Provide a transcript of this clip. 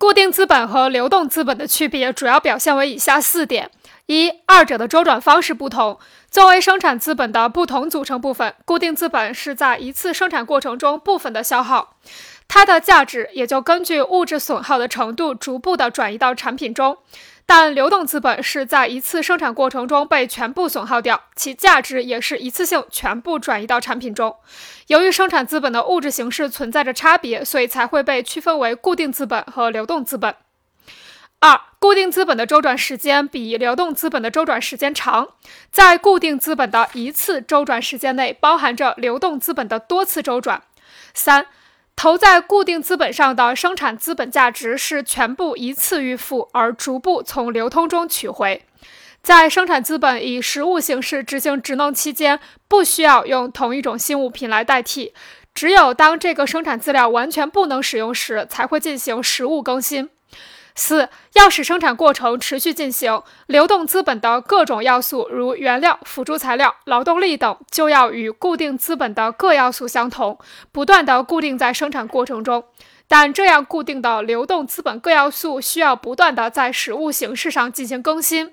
固定资本和流动资本的区别主要表现为以下四点：一、二者的周转方式不同。作为生产资本的不同组成部分，固定资本是在一次生产过程中部分的消耗，它的价值也就根据物质损耗的程度逐步的转移到产品中。但流动资本是在一次生产过程中被全部损耗掉，其价值也是一次性全部转移到产品中。由于生产资本的物质形式存在着差别，所以才会被区分为固定资本和流动资本。二、固定资本的周转时间比流动资本的周转时间长，在固定资本的一次周转时间内，包含着流动资本的多次周转。三、投在固定资本上的生产资本价值是全部一次预付，而逐步从流通中取回。在生产资本以实物形式执行职能期间，不需要用同一种新物品来代替，只有当这个生产资料完全不能使用时，才会进行实物更新。四要使生产过程持续进行，流动资本的各种要素，如原料、辅助材料、劳动力等，就要与固定资本的各要素相同，不断的固定在生产过程中。但这样固定的流动资本各要素需要不断的在实物形式上进行更新。